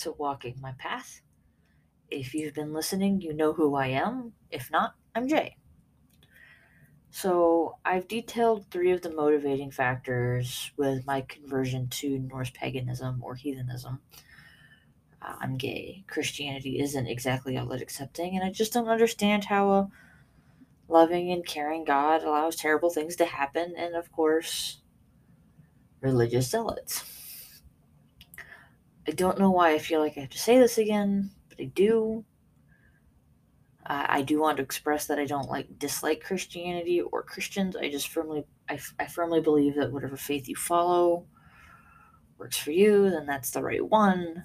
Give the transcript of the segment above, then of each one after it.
To Walking My Path. If you've been listening, you know who I am. If not, I'm Jay. So, I've detailed three of the motivating factors with my conversion to Norse paganism or heathenism. Uh, I'm gay. Christianity isn't exactly all that accepting, and I just don't understand how a loving and caring God allows terrible things to happen, and of course, religious zealots. I don't know why I feel like I have to say this again, but I do. I do want to express that I don't like dislike Christianity or Christians. I just firmly, I, I firmly believe that whatever faith you follow works for you, then that's the right one.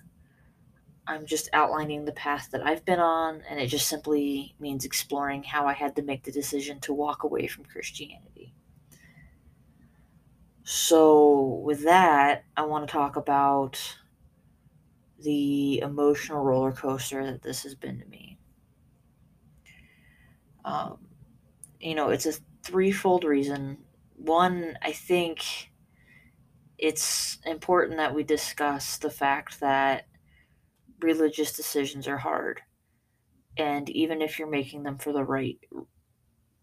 I'm just outlining the path that I've been on, and it just simply means exploring how I had to make the decision to walk away from Christianity. So, with that, I want to talk about the emotional roller coaster that this has been to me. Um, you know, it's a threefold reason. One, I think it's important that we discuss the fact that religious decisions are hard. And even if you're making them for the right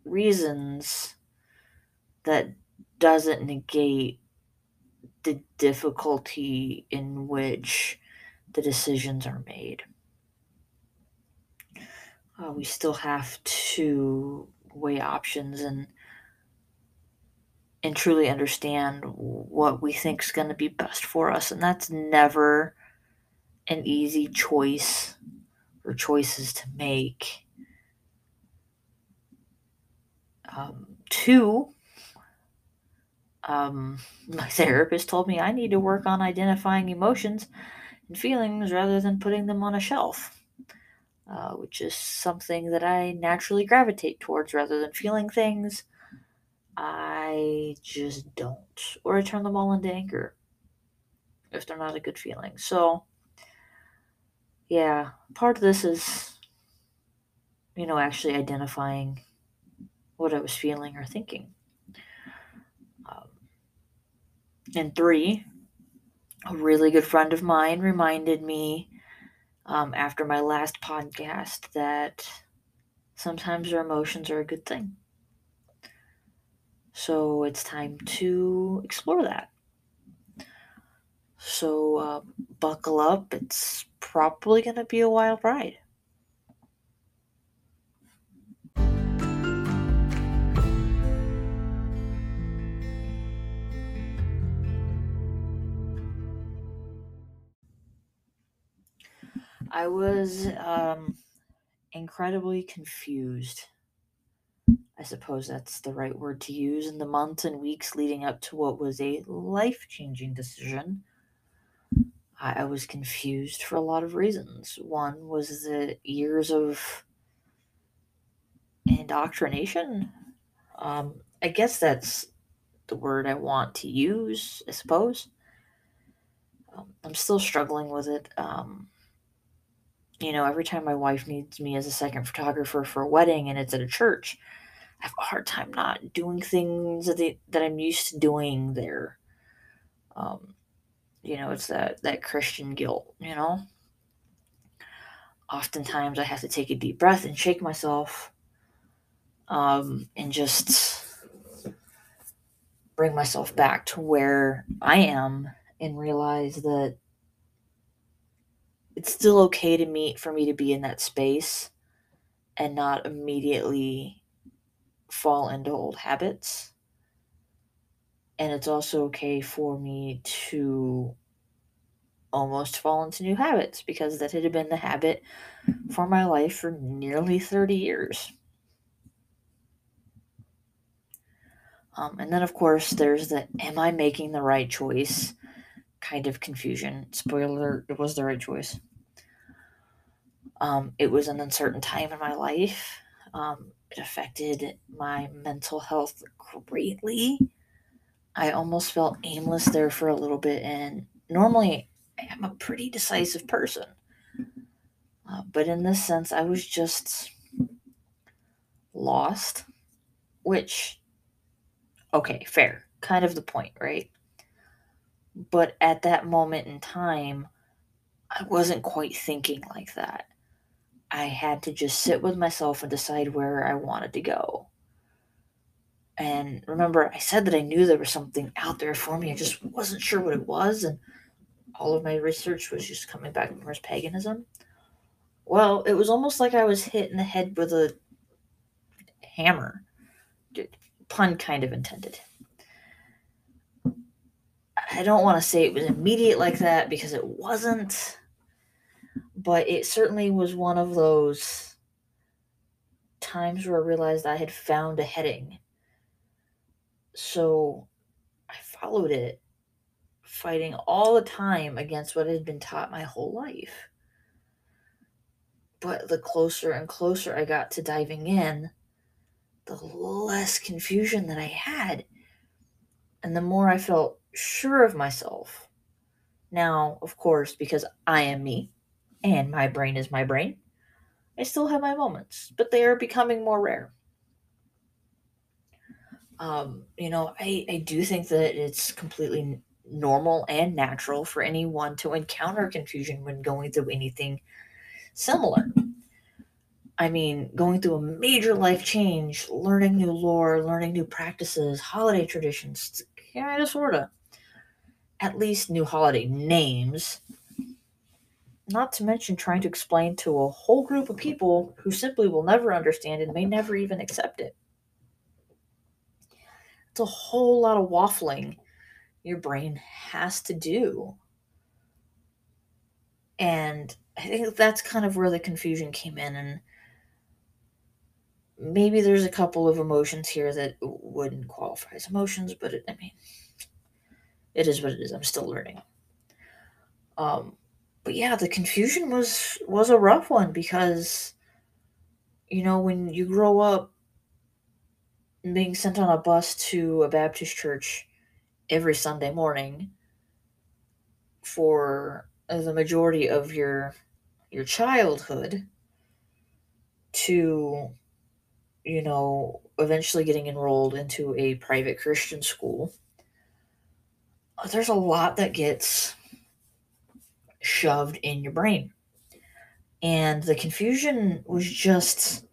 reasons, that doesn't negate the difficulty in which the decisions are made. Uh, we still have to weigh options and and truly understand what we think is going to be best for us and that's never an easy choice or choices to make um, two um, my therapist told me i need to work on identifying emotions and feelings rather than putting them on a shelf uh, which is something that I naturally gravitate towards rather than feeling things. I just don't. Or I turn them all into anger if they're not a good feeling. So, yeah, part of this is, you know, actually identifying what I was feeling or thinking. Um, and three, a really good friend of mine reminded me um, after my last podcast that sometimes your emotions are a good thing. So it's time to explore that. So uh, buckle up. It's probably going to be a wild ride. I was um, incredibly confused. I suppose that's the right word to use in the months and weeks leading up to what was a life changing decision. I, I was confused for a lot of reasons. One was the years of indoctrination. Um, I guess that's the word I want to use, I suppose. Um, I'm still struggling with it. Um, you know, every time my wife needs me as a second photographer for a wedding and it's at a church, I have a hard time not doing things that, that I'm used to doing there. Um, you know, it's that, that Christian guilt, you know? Oftentimes I have to take a deep breath and shake myself um, and just bring myself back to where I am and realize that it's still okay to meet for me to be in that space and not immediately fall into old habits. And it's also okay for me to almost fall into new habits because that had been the habit for my life for nearly 30 years. Um, and then, of course, there's the am I making the right choice kind of confusion. Spoiler, it was the right choice. Um, it was an uncertain time in my life. Um, it affected my mental health greatly. I almost felt aimless there for a little bit, and normally I am a pretty decisive person. Uh, but in this sense, I was just lost, which, okay, fair. Kind of the point, right? But at that moment in time, I wasn't quite thinking like that. I had to just sit with myself and decide where I wanted to go. And remember, I said that I knew there was something out there for me. I just wasn't sure what it was. And all of my research was just coming back from paganism. Well, it was almost like I was hit in the head with a hammer. Pun kind of intended. I don't want to say it was immediate like that because it wasn't, but it certainly was one of those times where I realized I had found a heading. So I followed it, fighting all the time against what had been taught my whole life. But the closer and closer I got to diving in, the less confusion that I had. And the more I felt sure of myself. Now, of course, because I am me and my brain is my brain, I still have my moments, but they are becoming more rare. Um, you know, I, I do think that it's completely normal and natural for anyone to encounter confusion when going through anything similar. I mean, going through a major life change, learning new lore, learning new practices, holiday traditions, kind of, sort of. At least new holiday names. Not to mention trying to explain to a whole group of people who simply will never understand and may never even accept it. It's a whole lot of waffling your brain has to do. And I think that's kind of where the confusion came in. And maybe there's a couple of emotions here that wouldn't qualify as emotions, but it, I mean, it is what it is. I'm still learning. Um, but yeah, the confusion was was a rough one because, you know, when you grow up being sent on a bus to a Baptist church every Sunday morning for the majority of your your childhood to you know eventually getting enrolled into a private Christian school there's a lot that gets shoved in your brain and the confusion was just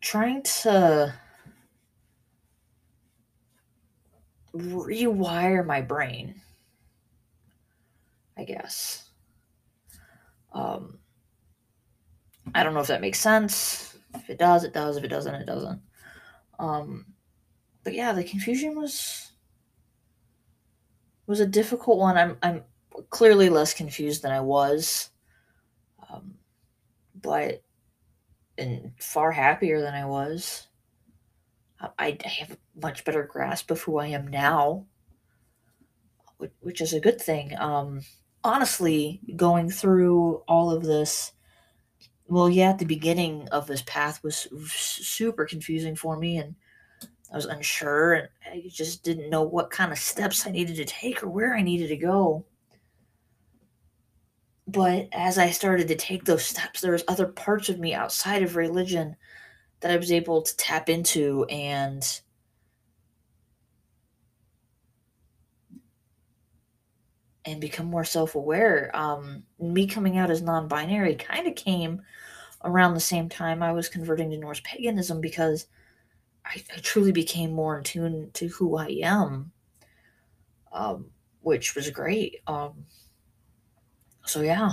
trying to rewire my brain, I guess. Um, I don't know if that makes sense. If it does, it does. If it doesn't, it doesn't. Um, but yeah, the confusion was was a difficult one. I'm I'm clearly less confused than I was, um, but and far happier than I was. I, I have a much better grasp of who I am now, which, which is a good thing. Um, honestly, going through all of this, well, yeah, at the beginning of this path was super confusing for me, and I was unsure, and I just didn't know what kind of steps I needed to take or where I needed to go. But as I started to take those steps, there was other parts of me outside of religion that I was able to tap into and and become more self-aware. Um, me coming out as non-binary kind of came around the same time I was converting to Norse paganism because I, I truly became more in tune to who I am, um, which was great. Um, so yeah,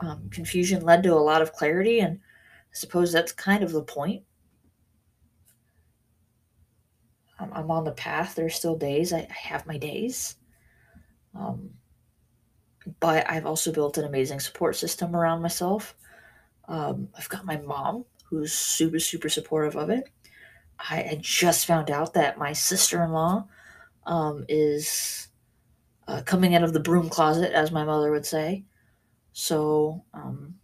um, confusion led to a lot of clarity, and I suppose that's kind of the point. I'm, I'm on the path. There's still days. I, I have my days. Um, but I've also built an amazing support system around myself. Um, I've got my mom, who's super, super supportive of it. I, I just found out that my sister in law um, is uh, coming out of the broom closet, as my mother would say. So um,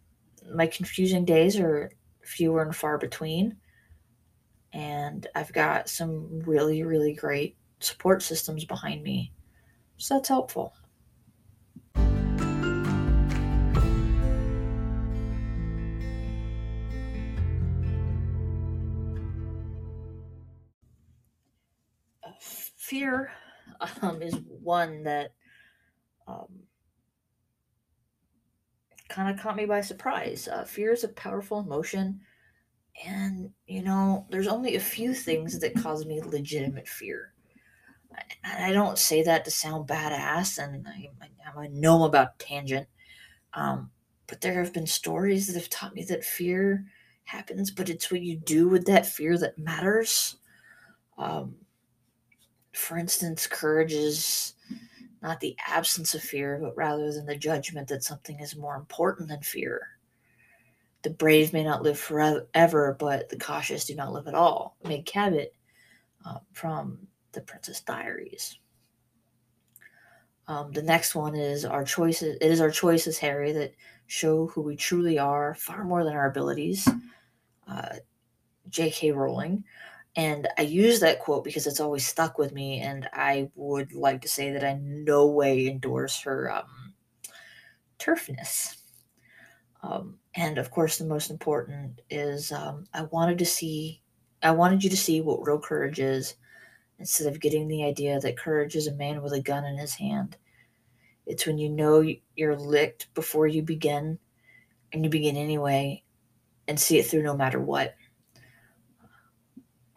my confusing days are fewer and far between. And I've got some really, really great support systems behind me. So that's helpful. Fear um, is one that um, kind of caught me by surprise. Uh, fear is a powerful emotion, and you know, there's only a few things that cause me legitimate fear. I, I don't say that to sound badass, and I, I'm a gnome about tangent. Um, but there have been stories that have taught me that fear happens, but it's what you do with that fear that matters. Um, for instance, courage is not the absence of fear, but rather than the judgment that something is more important than fear. The brave may not live forever, but the cautious do not live at all. Meg Cabot uh, from The Princess Diaries. Um, the next one is our choices. It is our choices, Harry, that show who we truly are far more than our abilities. Uh, J.K. Rowling. And I use that quote because it's always stuck with me, and I would like to say that I no way endorse her um, turfness. Um, and of course, the most important is um, I wanted to see, I wanted you to see what real courage is, instead of getting the idea that courage is a man with a gun in his hand. It's when you know you're licked before you begin, and you begin anyway, and see it through no matter what.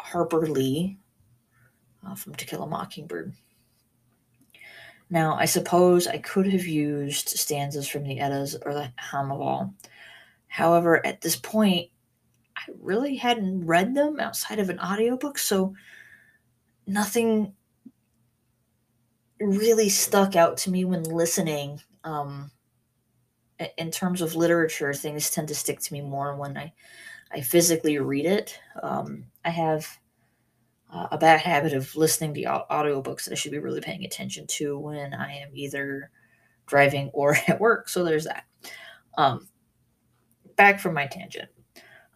Harper Lee uh, from To Kill a Mockingbird. Now, I suppose I could have used stanzas from the Eddas or the Havamal. However, at this point, I really hadn't read them outside of an audiobook, so nothing really stuck out to me when listening. Um, in terms of literature, things tend to stick to me more when I, I physically read it. Um, I have uh, a bad habit of listening to audiobooks that I should be really paying attention to when I am either driving or at work. So there's that. Um, back from my tangent.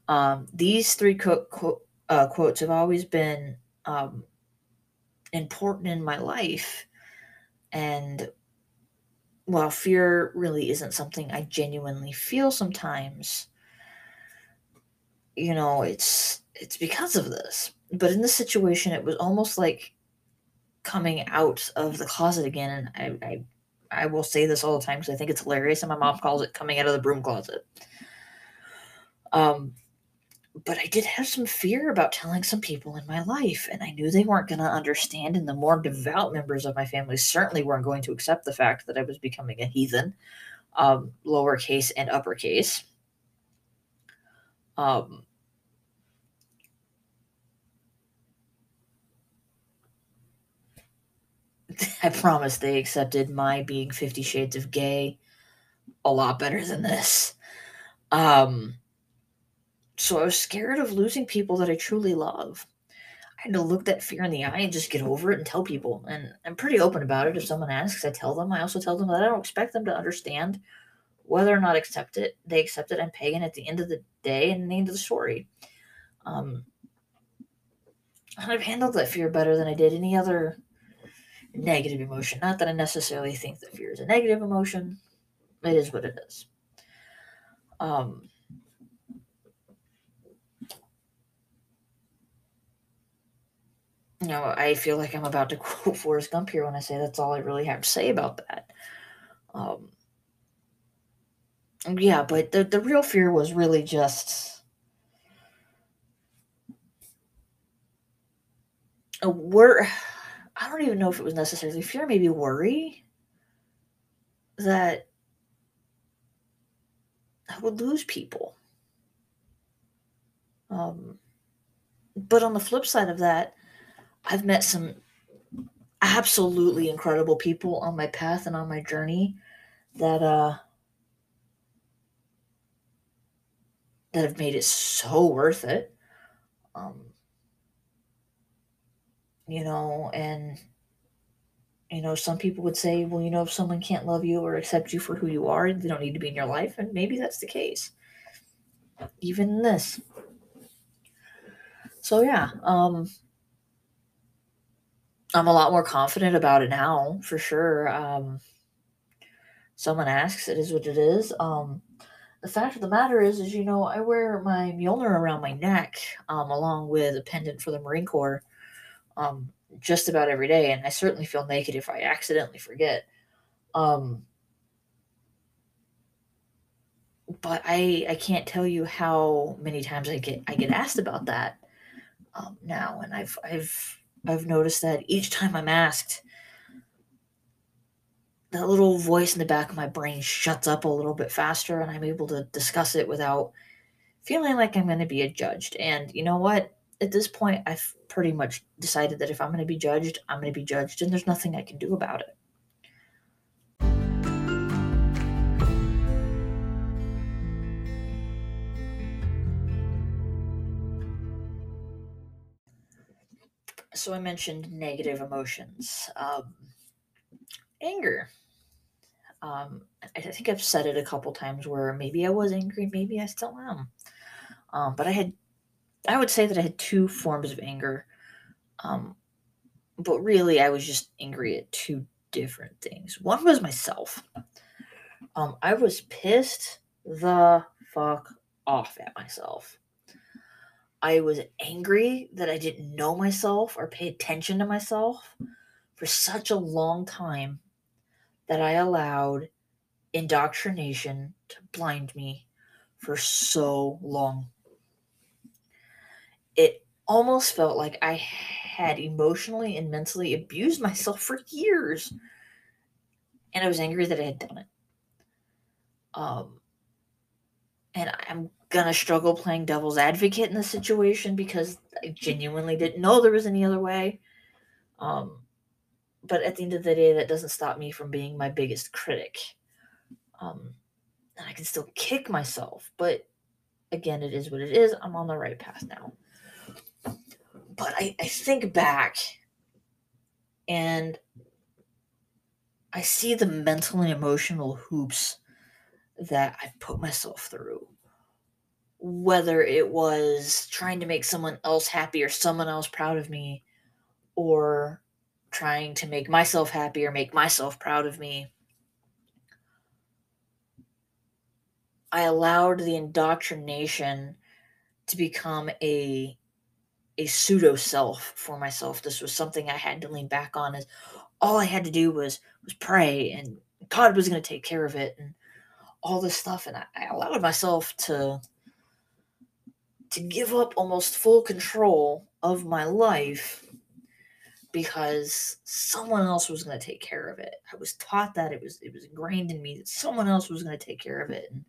Um, these three co- co- uh, quotes have always been um, important in my life. And while fear really isn't something I genuinely feel sometimes, you know, it's it's because of this. But in this situation, it was almost like coming out of the closet again. And I, I, I will say this all the time because I think it's hilarious, and my mom calls it coming out of the broom closet. Um, but I did have some fear about telling some people in my life, and I knew they weren't going to understand. And the more devout members of my family certainly weren't going to accept the fact that I was becoming a heathen, um, lowercase and uppercase. Um, I promise they accepted my being Fifty Shades of Gay a lot better than this. Um, so I was scared of losing people that I truly love. I had to look that fear in the eye and just get over it and tell people. And I'm pretty open about it. If someone asks, I tell them. I also tell them that I don't expect them to understand whether or not accept it. They accept it. I'm pagan at the end of the day and the end of the story. Um, and I've handled that fear better than I did any other negative emotion. Not that I necessarily think that fear is a negative emotion. It is what it is. Um, you know, I feel like I'm about to quote Forrest Gump here when I say that's all I really have to say about that. Um, yeah, but the, the real fear was really just a word. I don't even know if it was necessarily fear, maybe worry that I would lose people. Um, but on the flip side of that, I've met some absolutely incredible people on my path and on my journey that uh that have made it so worth it. Um, you know, and you know, some people would say, well, you know, if someone can't love you or accept you for who you are, they don't need to be in your life, and maybe that's the case. Even this. So yeah, um I'm a lot more confident about it now, for sure. Um someone asks, it is what it is. Um the fact of the matter is, is you know, I wear my Mjolnir around my neck, um, along with a pendant for the Marine Corps um, just about every day, and I certainly feel naked if I accidentally forget. Um, but I I can't tell you how many times I get I get asked about that um, now, and I've I've I've noticed that each time I'm asked, that little voice in the back of my brain shuts up a little bit faster, and I'm able to discuss it without feeling like I'm going to be judged. And you know what? At this point, I've pretty much decided that if I'm going to be judged, I'm going to be judged, and there's nothing I can do about it. so I mentioned negative emotions. Um, anger. Um, I think I've said it a couple times where maybe I was angry, maybe I still am. Um, but I had, I would say that I had two forms of anger. Um, but really, I was just angry at two different things. One was myself. Um, I was pissed the fuck off at myself. I was angry that I didn't know myself or pay attention to myself for such a long time that I allowed indoctrination to blind me for so long. It almost felt like I had emotionally and mentally abused myself for years. And I was angry that I had done it. Um, and I'm gonna struggle playing devil's advocate in this situation because I genuinely didn't know there was any other way. Um, but at the end of the day, that doesn't stop me from being my biggest critic. Um, and I can still kick myself, but again, it is what it is. I'm on the right path now. But I, I think back and I see the mental and emotional hoops that I put myself through whether it was trying to make someone else happy or someone else proud of me or trying to make myself happy or make myself proud of me. I allowed the indoctrination to become a a pseudo self for myself. This was something i had to lean back on as all i had to do was was pray and god was going to take care of it and all this stuff. And I, I allowed myself to to give up almost full control of my life because someone else was going to take care of it. I was taught that it was it was ingrained in me that someone else was going to take care of it. And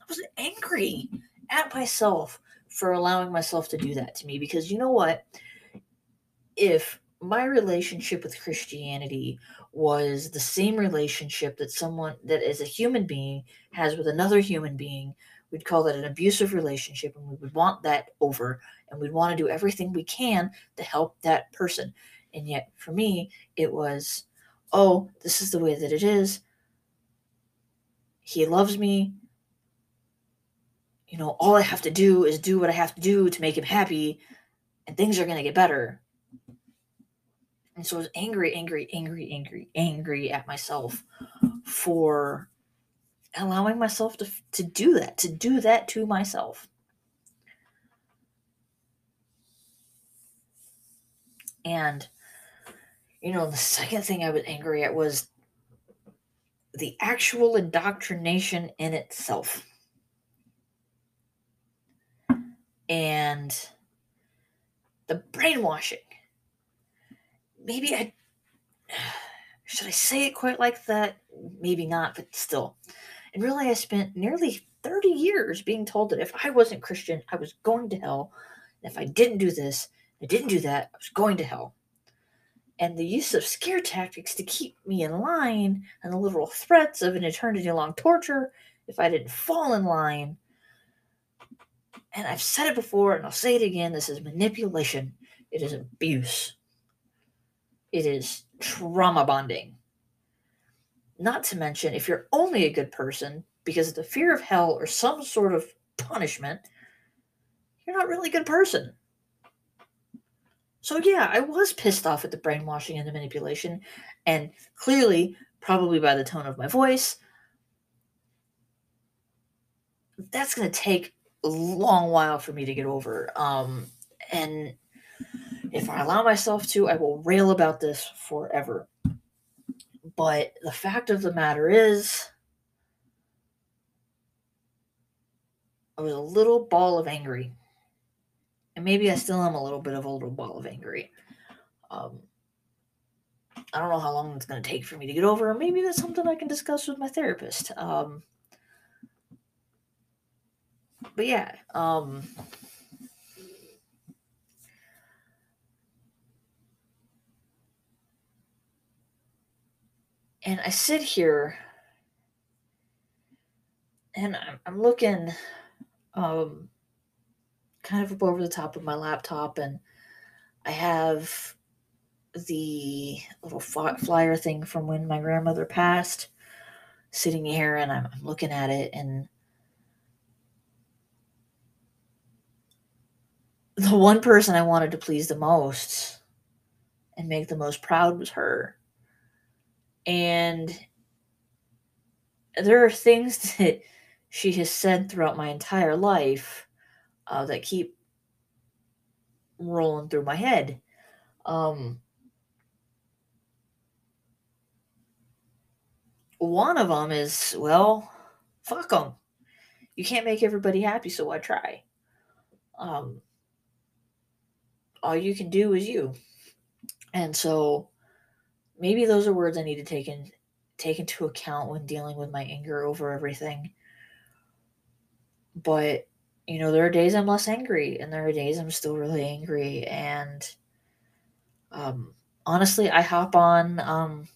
I was angry at myself for allowing myself to do that to me because you know what? If my relationship with Christianity was the same relationship that someone that as a human being has with another human being we'd call that an abusive relationship and we would want that over and we'd want to do everything we can to help that person and yet for me it was oh this is the way that it is. He loves me. You know all i have to do is do what i have to do to make him happy and things are going to get better. And so i was angry angry angry angry angry at myself for allowing myself to, to do that, to do that to myself. And, you know, the second thing I was angry at was the actual indoctrination in itself. And the brainwashing. Maybe I should I say it quite like that? Maybe not, but still. And really, I spent nearly 30 years being told that if I wasn't Christian, I was going to hell. And if I didn't do this, I didn't do that, I was going to hell. And the use of scare tactics to keep me in line and the literal threats of an eternity long torture if I didn't fall in line. And I've said it before and I'll say it again this is manipulation, it is abuse, it is trauma bonding. Not to mention, if you're only a good person because of the fear of hell or some sort of punishment, you're not really a good person. So, yeah, I was pissed off at the brainwashing and the manipulation, and clearly, probably by the tone of my voice, that's going to take a long while for me to get over. Um, and if I allow myself to, I will rail about this forever. But the fact of the matter is, I was a little ball of angry. And maybe I still am a little bit of a little ball of angry. Um, I don't know how long it's going to take for me to get over. Maybe that's something I can discuss with my therapist. Um, but yeah, um, and I sit here and I'm, I'm looking um, kind of up over the top of my laptop, and I have the little flyer thing from when my grandmother passed sitting here, and I'm, I'm looking at it, and the one person I wanted to please the most and make the most proud was her. And there are things that she has said throughout my entire life uh, that keep rolling through my head. Um, one of them is, well, fuck them. You can't make everybody happy, so I try. Um, all you can do is you. And so maybe those are words I need to take in take into account when dealing with my anger over everything. But you know, there are days I'm less angry and there are days I'm still really angry and um honestly I hop on um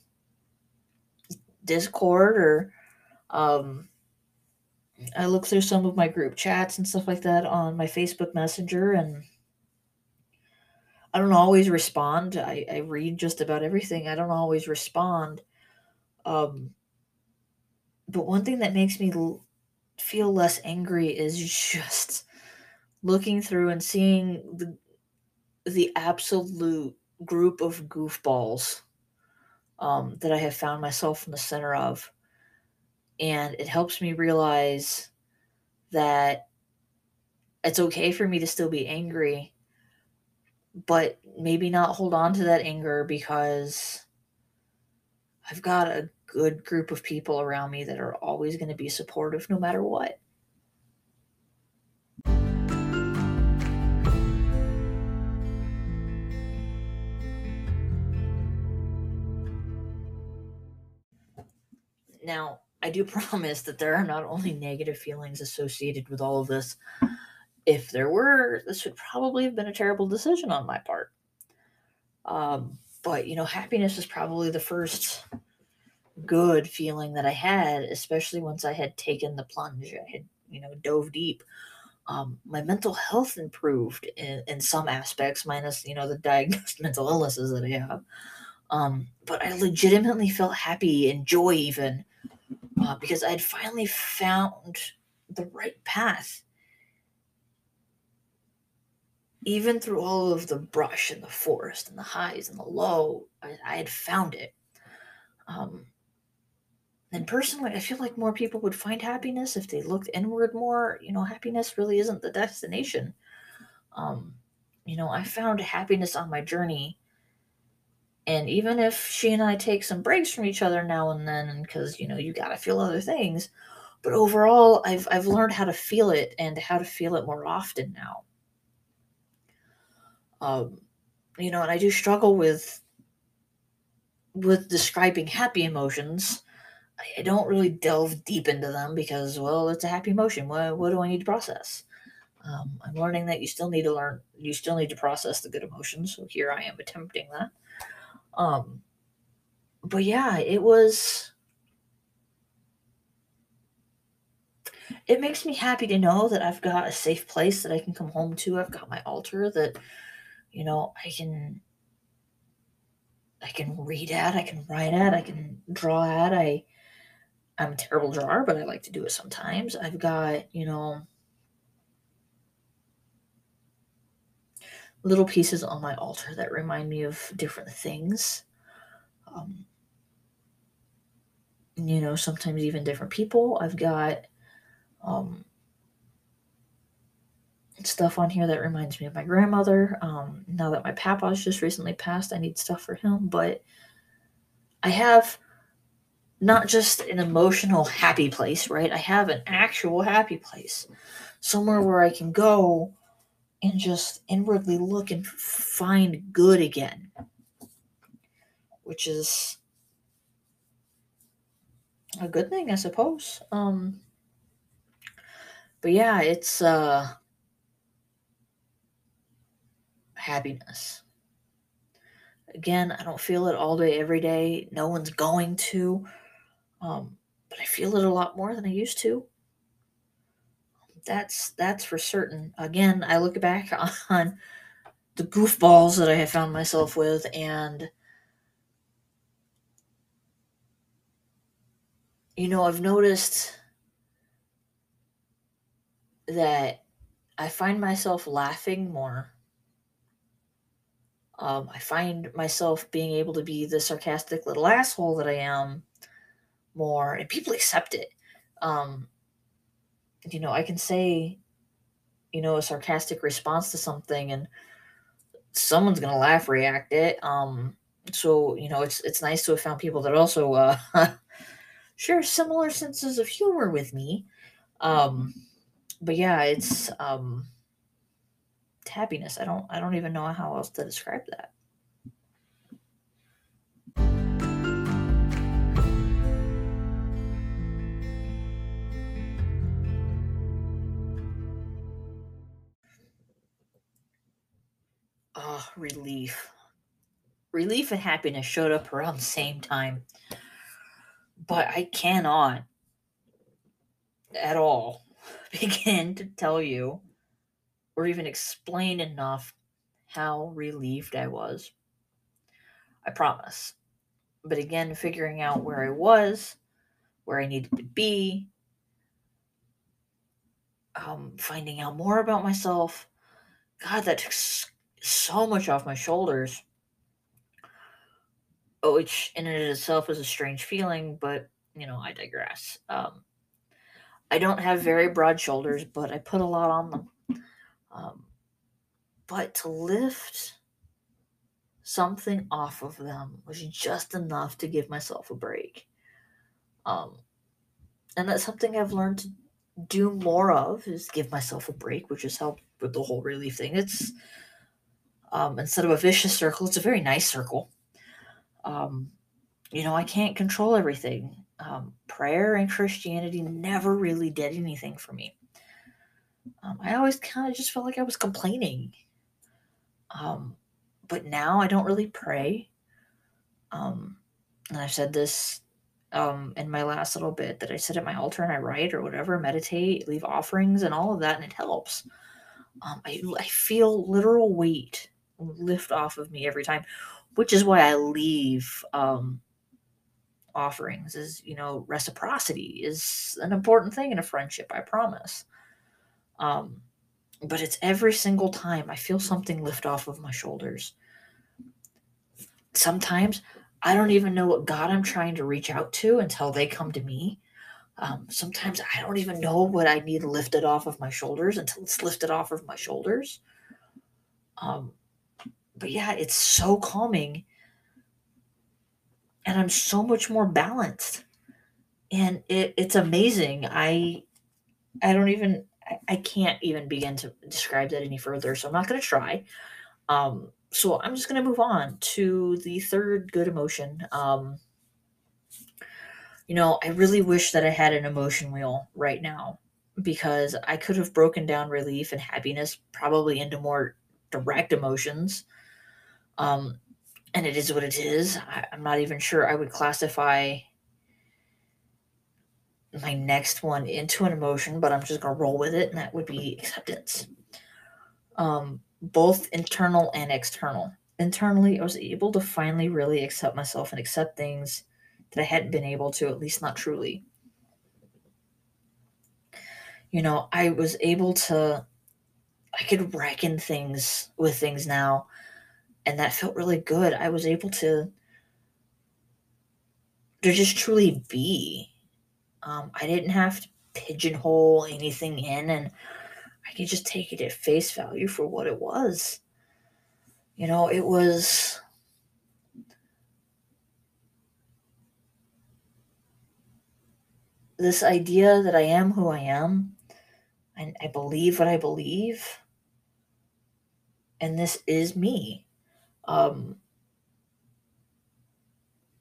Discord or um I look through some of my group chats and stuff like that on my Facebook Messenger and I don't always respond. I, I read just about everything. I don't always respond. Um, but one thing that makes me feel less angry is just looking through and seeing the the absolute group of goofballs um, that I have found myself in the center of, and it helps me realize that it's okay for me to still be angry but maybe not hold on to that anger because I've got a good group of people around me that are always going to be supportive no matter what. Now, I do promise that there are not only negative feelings associated with all of this, if there were, this would probably have been a terrible decision on my part. Um, but you know, happiness is probably the first good feeling that I had, especially once I had taken the plunge. I had, you know, dove deep. Um, my mental health improved in, in some aspects, minus, you know, the diagnosed mental illnesses that I have. Um, but I legitimately felt happy and joy even uh, because I had finally found the right path even through all of the brush and the forest and the highs and the low, I, I had found it. Um, and personally, I feel like more people would find happiness if they looked inward more. You know, happiness really isn't the destination. Um, you know, I found happiness on my journey. And even if she and I take some breaks from each other now and then, because, you know, you got to feel other things, but overall, I've, I've learned how to feel it and how to feel it more often now. Um, you know, and I do struggle with with describing happy emotions. I, don't really delve deep into them because, well, it's a happy emotion. What, what do I need to process? Um, I'm learning that you still need to learn, you still need to process the good emotions. So here I am attempting that. Um, but yeah, it was. It makes me happy to know that I've got a safe place that I can come home to. I've got my altar that you know, I can I can read at, I can write at, I can draw at. I I'm a terrible drawer, but I like to do it sometimes. I've got, you know, little pieces on my altar that remind me of different things. Um, you know, sometimes even different people. I've got um, stuff on here that reminds me of my grandmother. Um, now that my papa's just recently passed, I need stuff for him. But I have not just an emotional happy place, right? I have an actual happy place. somewhere where I can go and just inwardly look and find good again, which is a good thing, I suppose. Um, but yeah, it's uh, happiness. Again, I don't feel it all day, every day. No one's going to. Um, but I feel it a lot more than I used to. That's that's for certain. Again, I look back on the goofballs that I have found myself with, and you know, I've noticed that I find myself laughing more. Um, I find myself being able to be the sarcastic little asshole that I am more, and people accept it. Um, you know, I can say, you know, a sarcastic response to something, and someone's gonna laugh, react it. Um, so you know, it's it's nice to have found people that also uh, share similar senses of humor with me. Um, but yeah, it's um, happiness. I don't I don't even know how else to describe that. Oh, relief. Relief and happiness showed up around the same time. But I cannot at all begin to tell you or even explain enough how relieved I was. I promise. But again, figuring out where I was, where I needed to be, um, finding out more about myself. God, that took so much off my shoulders. Oh, which in and of itself is a strange feeling, but you know, I digress. Um, I don't have very broad shoulders, but I put a lot on them. Um, but to lift something off of them was just enough to give myself a break. Um, and that's something I've learned to do more of is give myself a break, which has helped with the whole relief thing. It's um, instead of a vicious circle, it's a very nice circle. Um, you know, I can't control everything. Um, prayer and Christianity never really did anything for me. Um, I always kind of just felt like I was complaining. Um, but now I don't really pray. Um, and I've said this in my last little bit that I sit at my altar and I write or whatever, meditate, leave offerings, and all of that, and it helps. Um, I, I feel literal weight lift off of me every time, which is why I leave um, offerings. Is you know reciprocity is an important thing in a friendship. I promise. Um, but it's every single time I feel something lift off of my shoulders. Sometimes I don't even know what God I'm trying to reach out to until they come to me. Um, sometimes I don't even know what I need lifted off of my shoulders until it's lifted off of my shoulders. Um, but yeah, it's so calming. And I'm so much more balanced. And it, it's amazing. I I don't even I, can't even begin to describe that any further, so I'm not gonna try. Um, so I'm just gonna move on to the third good emotion. Um, you know, I really wish that I had an emotion wheel right now because I could have broken down relief and happiness probably into more direct emotions. Um, and it is what it is. I, I'm not even sure I would classify my next one into an emotion, but I'm just gonna roll with it, and that would be acceptance. Um, both internal and external. Internally, I was able to finally really accept myself and accept things that I hadn't been able to, at least not truly. You know, I was able to, I could reckon things with things now, and that felt really good. I was able to, to just truly be. Um, I didn't have to pigeonhole anything in, and I could just take it at face value for what it was. You know, it was this idea that I am who I am. and I believe what I believe. And this is me. Um,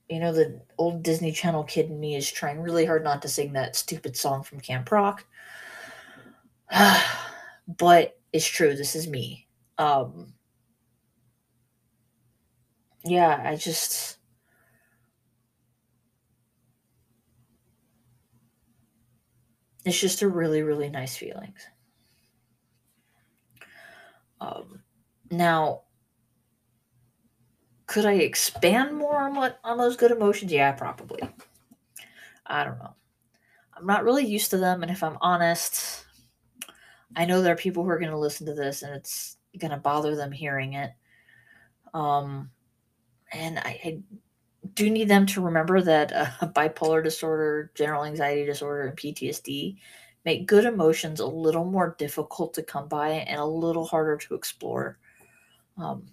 you know, the old Disney Channel kid in me is trying really hard not to sing that stupid song from Camp Rock. but it's true, this is me. Um, yeah, I just. It's just a really, really nice feeling. Um, now, could I expand more on what on those good emotions? Yeah, probably. I don't know. I'm not really used to them, and if I'm honest, I know there are people who are going to listen to this, and it's going to bother them hearing it. Um, and I, I do need them to remember that uh, bipolar disorder, general anxiety disorder, and PTSD make good emotions a little more difficult to come by and a little harder to explore. Um,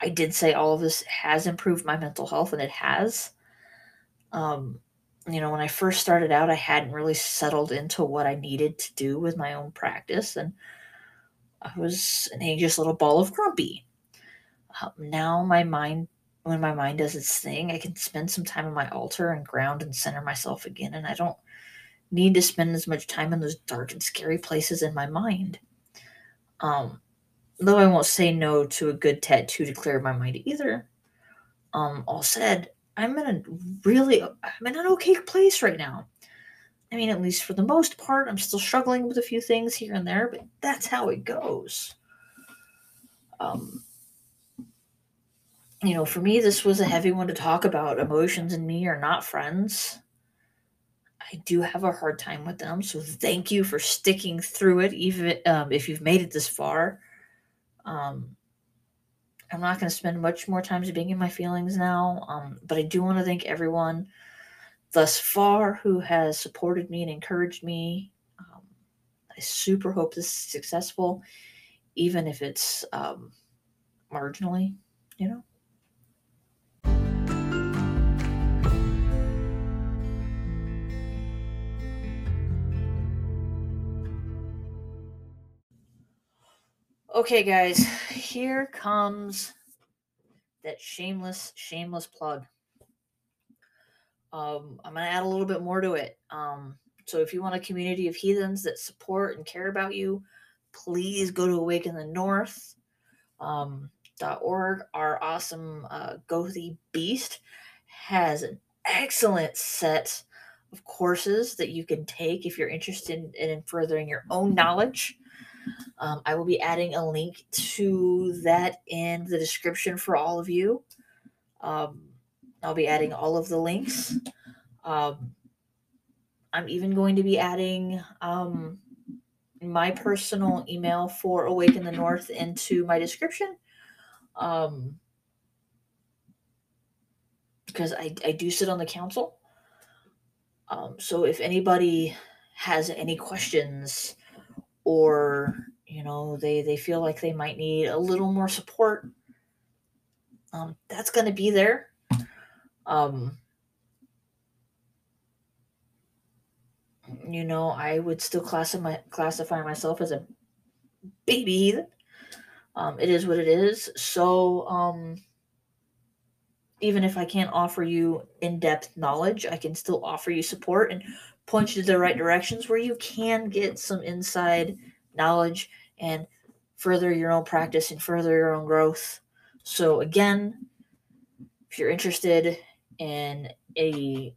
I did say all of this has improved my mental health, and it has. Um, you know, when I first started out, I hadn't really settled into what I needed to do with my own practice, and I was an anxious little ball of grumpy. Um, now my mind when my mind does its thing, I can spend some time on my altar and ground and center myself again. And I don't need to spend as much time in those dark and scary places in my mind. Um, though I won't say no to a good tattoo to clear my mind either. Um, all said, I'm in a really, I'm in an okay place right now. I mean, at least for the most part, I'm still struggling with a few things here and there, but that's how it goes. Um, you know, for me, this was a heavy one to talk about. Emotions and me are not friends. I do have a hard time with them. So thank you for sticking through it, even um, if you've made it this far. Um, I'm not going to spend much more time being in my feelings now, um, but I do want to thank everyone thus far who has supported me and encouraged me. Um, I super hope this is successful, even if it's um, marginally, you know. Okay, guys, here comes that shameless, shameless plug. Um, I'm gonna add a little bit more to it. Um, so if you want a community of heathens that support and care about you, please go to Awaken the. Um. Our awesome uh, Gothi Beast has an excellent set of courses that you can take if you're interested in, in furthering your own knowledge. Um, I will be adding a link to that in the description for all of you. Um, I'll be adding all of the links. Um, I'm even going to be adding um, my personal email for Awaken the North into my description. Um, because I, I do sit on the council. Um, so if anybody has any questions or you know they they feel like they might need a little more support um, that's going to be there. Um, you know i would still classify classify myself as a baby heathen. Um, it is what it is. So um, even if i can't offer you in-depth knowledge i can still offer you support and point you to the right directions where you can get some inside knowledge and further your own practice and further your own growth. So again, if you're interested in a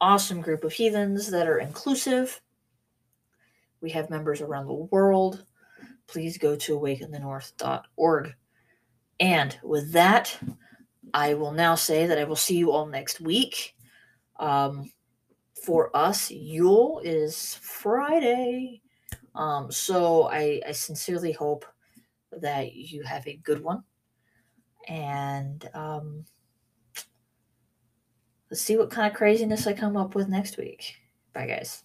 awesome group of heathens that are inclusive, we have members around the world. Please go to awakenthenorth.org. And with that, I will now say that I will see you all next week. Um, for us, Yule is Friday. Um, so I, I sincerely hope that you have a good one. And um, let's see what kind of craziness I come up with next week. Bye, guys.